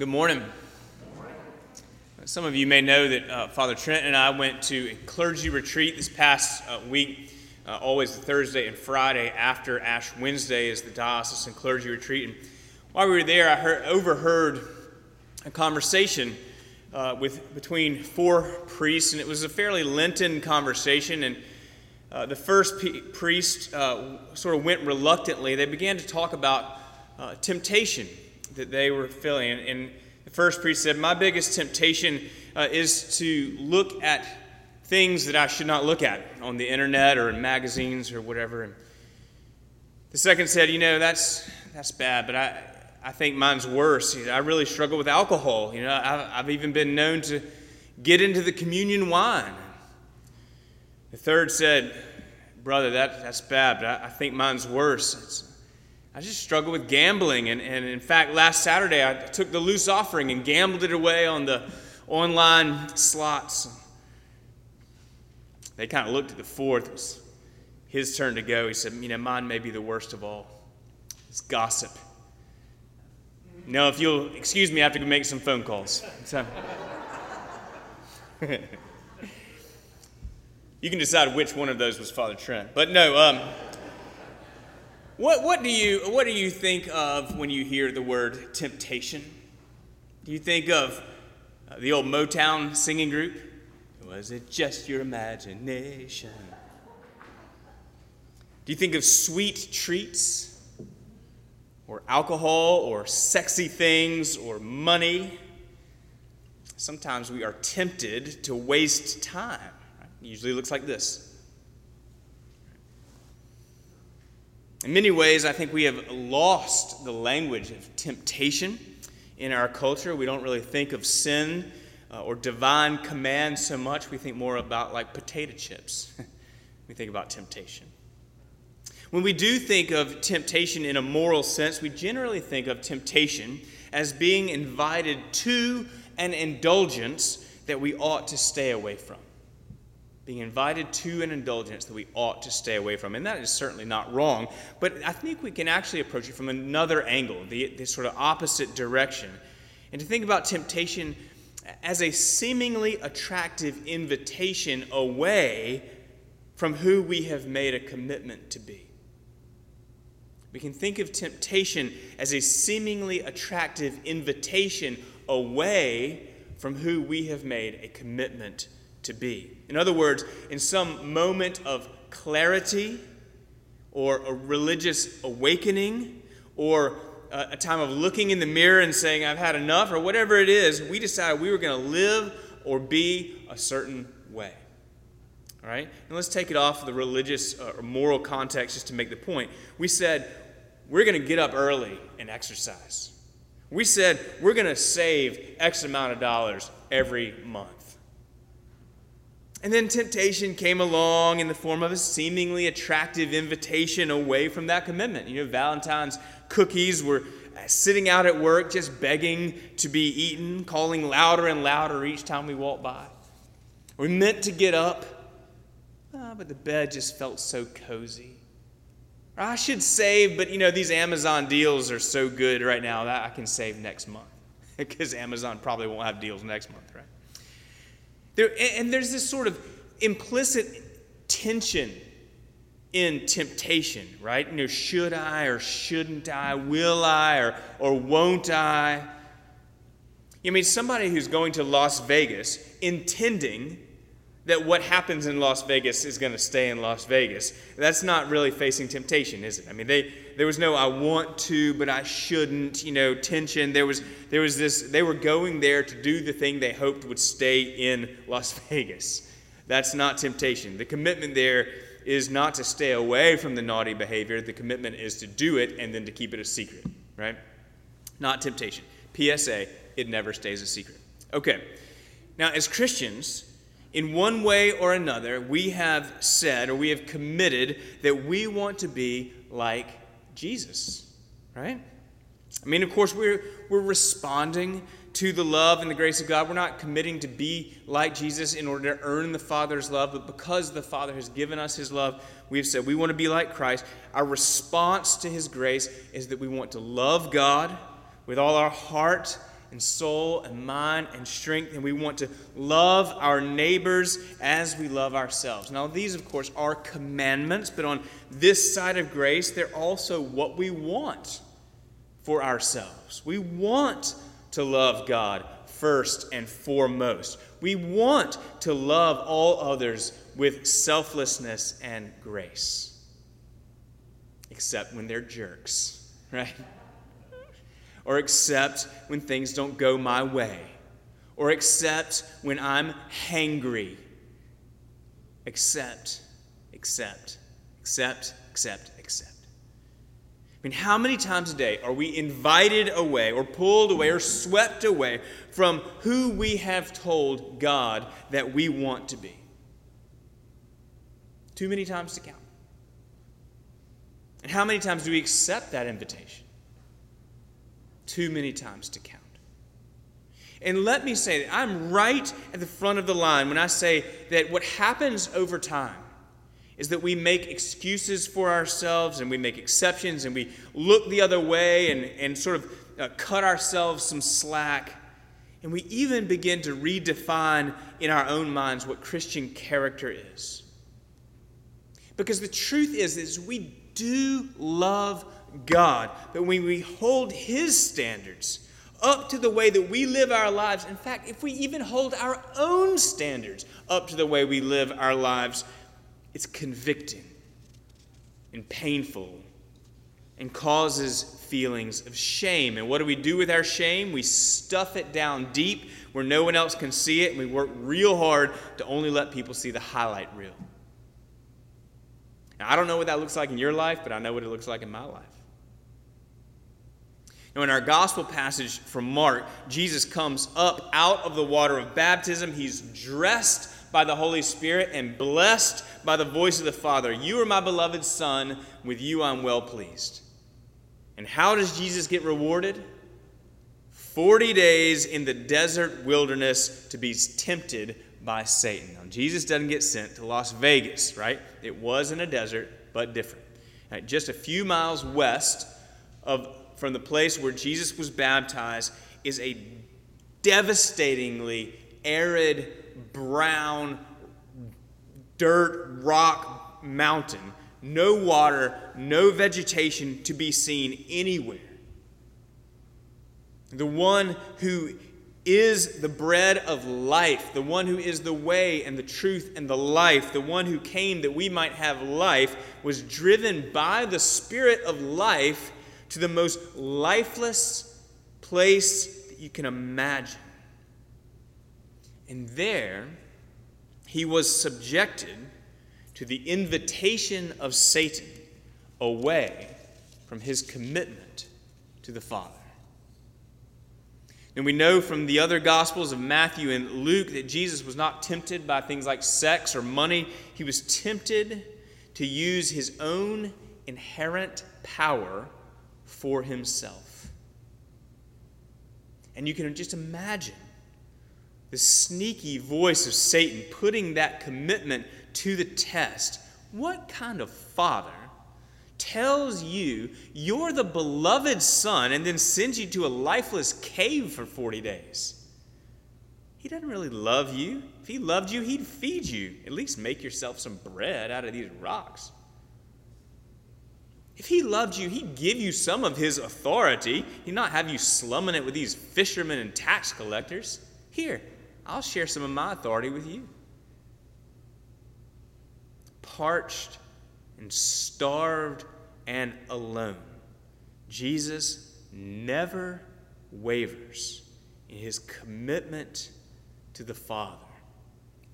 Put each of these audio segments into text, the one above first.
Good morning. Some of you may know that uh, Father Trent and I went to a clergy retreat this past uh, week. Uh, always the Thursday and Friday after Ash Wednesday is the diocesan clergy retreat. And while we were there, I heard, overheard a conversation uh, with between four priests, and it was a fairly Lenten conversation. And uh, the first p- priest uh, sort of went reluctantly. They began to talk about temptation that they were feeling. And the first priest said, My biggest temptation uh, is to look at things that I should not look at on the internet or in magazines or whatever. And the second said, You know, that's, that's bad, but I, I think mine's worse. I really struggle with alcohol. You know, I've, even been known to get into the communion wine. The third said, Brother, that, that's bad, but I, I think mine's worse. It's, I just struggle with gambling. And, and in fact, last Saturday, I took the loose offering and gambled it away on the online slots. They kind of looked at the fourth. It was his turn to go. He said, You know, mine may be the worst of all. It's gossip. No, if you'll excuse me, I have to make some phone calls. So, you can decide which one of those was Father Trent. But no, um, what, what, do you, what do you think of when you hear the word temptation? Do you think of uh, the old Motown singing group? Was it just your imagination? Do you think of sweet treats, or alcohol, or sexy things, or money? Sometimes we are tempted to waste time. It usually looks like this. In many ways, I think we have lost the language of temptation in our culture. We don't really think of sin uh, or divine command so much. We think more about like potato chips. we think about temptation. When we do think of temptation in a moral sense, we generally think of temptation as being invited to an indulgence that we ought to stay away from being invited to an indulgence that we ought to stay away from. And that is certainly not wrong, but I think we can actually approach it from another angle, the, the sort of opposite direction. And to think about temptation as a seemingly attractive invitation away from who we have made a commitment to be. We can think of temptation as a seemingly attractive invitation away from who we have made a commitment to be. In other words, in some moment of clarity or a religious awakening or a time of looking in the mirror and saying, I've had enough, or whatever it is, we decided we were going to live or be a certain way. All right? And let's take it off the religious uh, or moral context just to make the point. We said, we're going to get up early and exercise. We said, we're going to save X amount of dollars every month. And then temptation came along in the form of a seemingly attractive invitation away from that commitment. You know, Valentine's cookies were uh, sitting out at work just begging to be eaten, calling louder and louder each time we walked by. We meant to get up, oh, but the bed just felt so cozy. Or I should save, but you know, these Amazon deals are so good right now that I can save next month. because Amazon probably won't have deals next month, right? There, and there's this sort of implicit tension in temptation, right? You know, should I or shouldn't I? Will I or, or won't I? You mean somebody who's going to Las Vegas intending that what happens in Las Vegas is going to stay in Las Vegas. That's not really facing temptation, is it? I mean, they, there was no I want to, but I shouldn't, you know, tension. There was, there was this, they were going there to do the thing they hoped would stay in Las Vegas. That's not temptation. The commitment there is not to stay away from the naughty behavior, the commitment is to do it and then to keep it a secret, right? Not temptation. PSA, it never stays a secret. Okay. Now, as Christians, in one way or another, we have said or we have committed that we want to be like Jesus, right? I mean, of course, we're, we're responding to the love and the grace of God. We're not committing to be like Jesus in order to earn the Father's love, but because the Father has given us His love, we've said we want to be like Christ. Our response to His grace is that we want to love God with all our heart and soul and mind and strength, and we want to love our neighbors as we love ourselves. Now, these, of course, are commandments, but on this side of grace, they're also what we want for ourselves. We want to love God first and foremost. We want to love all others with selflessness and grace, except when they're jerks, right? Or except when things don't go my way, or except when I'm hangry. Accept, accept, accept, accept, accept. I mean, how many times a day are we invited away, or pulled away, or swept away from who we have told God that we want to be? Too many times to count. And how many times do we accept that invitation? Too many times to count. And let me say that I'm right at the front of the line when I say that what happens over time is that we make excuses for ourselves and we make exceptions and we look the other way and, and sort of uh, cut ourselves some slack. And we even begin to redefine in our own minds what Christian character is. Because the truth is, is we do love God. But when we hold His standards up to the way that we live our lives, in fact, if we even hold our own standards up to the way we live our lives, it's convicting and painful and causes feelings of shame. And what do we do with our shame? We stuff it down deep where no one else can see it, and we work real hard to only let people see the highlight reel. Now, I don't know what that looks like in your life, but I know what it looks like in my life. Now, in our gospel passage from Mark, Jesus comes up out of the water of baptism. He's dressed by the Holy Spirit and blessed by the voice of the Father. You are my beloved Son. With you I'm well pleased. And how does Jesus get rewarded? 40 days in the desert wilderness to be tempted by Satan. Now, Jesus doesn't get sent to Las Vegas, right? It was in a desert, but different. Right, just a few miles west of from the place where Jesus was baptized is a devastatingly arid, brown, dirt, rock mountain. No water, no vegetation to be seen anywhere. The one who is the bread of life, the one who is the way and the truth and the life, the one who came that we might have life, was driven by the Spirit of life to the most lifeless place that you can imagine. And there, he was subjected to the invitation of Satan away from his commitment to the Father. And we know from the other Gospels of Matthew and Luke that Jesus was not tempted by things like sex or money. He was tempted to use his own inherent power for himself. And you can just imagine the sneaky voice of Satan putting that commitment to the test. What kind of father tells you you're the beloved son and then sends you to a lifeless cave for 40 days? He doesn't really love you. If he loved you, he'd feed you. At least make yourself some bread out of these rocks. If he loved you, he'd give you some of his authority. He'd not have you slumming it with these fishermen and tax collectors. Here, I'll share some of my authority with you. Parched and starved and alone, Jesus never wavers in his commitment to the Father,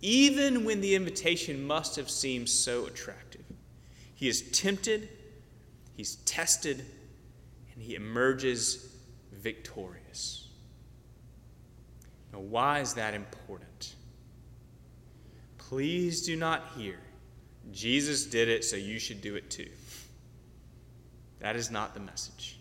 even when the invitation must have seemed so attractive. He is tempted He's tested and he emerges victorious. Now, why is that important? Please do not hear, Jesus did it, so you should do it too. That is not the message.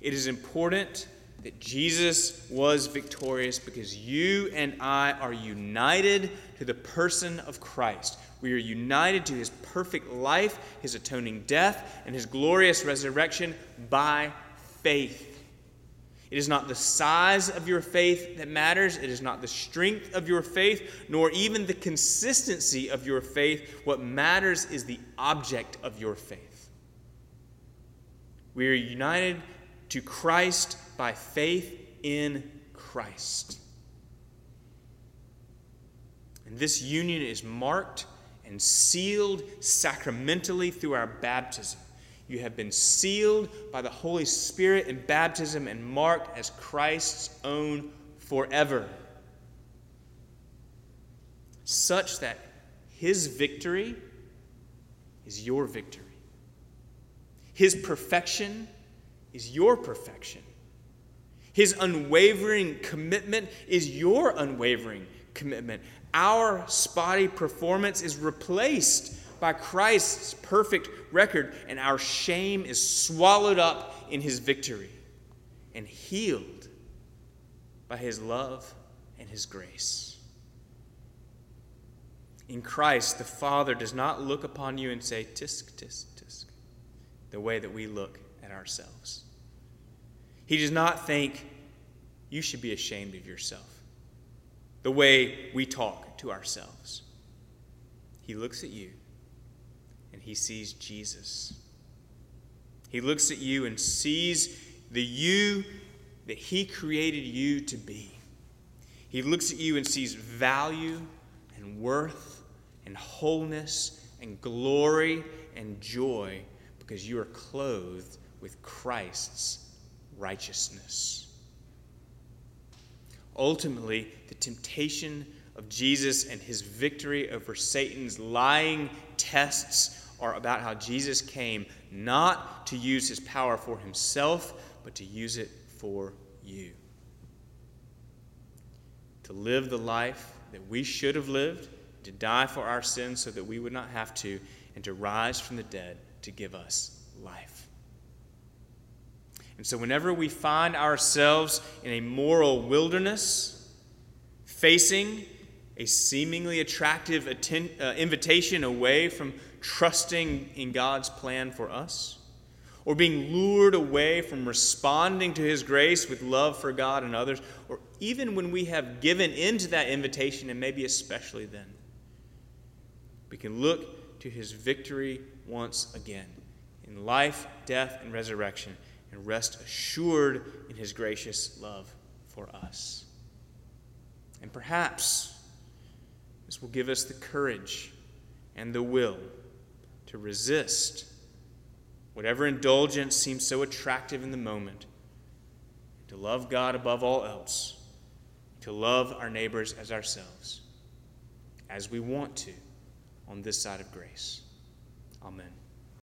It is important that Jesus was victorious because you and I are united to the person of Christ. We are united to his perfect life, his atoning death, and his glorious resurrection by faith. It is not the size of your faith that matters. It is not the strength of your faith, nor even the consistency of your faith. What matters is the object of your faith. We are united to Christ by faith in Christ. And this union is marked and sealed sacramentally through our baptism. You have been sealed by the Holy Spirit in baptism and marked as Christ's own forever. Such that his victory is your victory. His perfection is your perfection. His unwavering commitment is your unwavering commitment. Our spotty performance is replaced by Christ's perfect record, and our shame is swallowed up in his victory and healed by his love and his grace. In Christ, the Father does not look upon you and say, Tisk, tisk, tisk, the way that we look at ourselves. He does not think you should be ashamed of yourself, the way we talk to ourselves. He looks at you and he sees Jesus. He looks at you and sees the you that he created you to be. He looks at you and sees value and worth and wholeness and glory and joy because you are clothed with Christ's righteousness. Ultimately, the temptation of Jesus and his victory over Satan's lying tests are about how Jesus came not to use his power for himself, but to use it for you. To live the life that we should have lived, to die for our sins so that we would not have to, and to rise from the dead to give us life. And so, whenever we find ourselves in a moral wilderness, facing a seemingly attractive atten- uh, invitation away from trusting in God's plan for us, or being lured away from responding to His grace with love for God and others, or even when we have given in to that invitation, and maybe especially then, we can look to His victory once again in life, death, and resurrection, and rest assured in His gracious love for us. And perhaps this will give us the courage and the will to resist whatever indulgence seems so attractive in the moment, to love God above all else, to love our neighbors as ourselves, as we want to on this side of grace. Amen.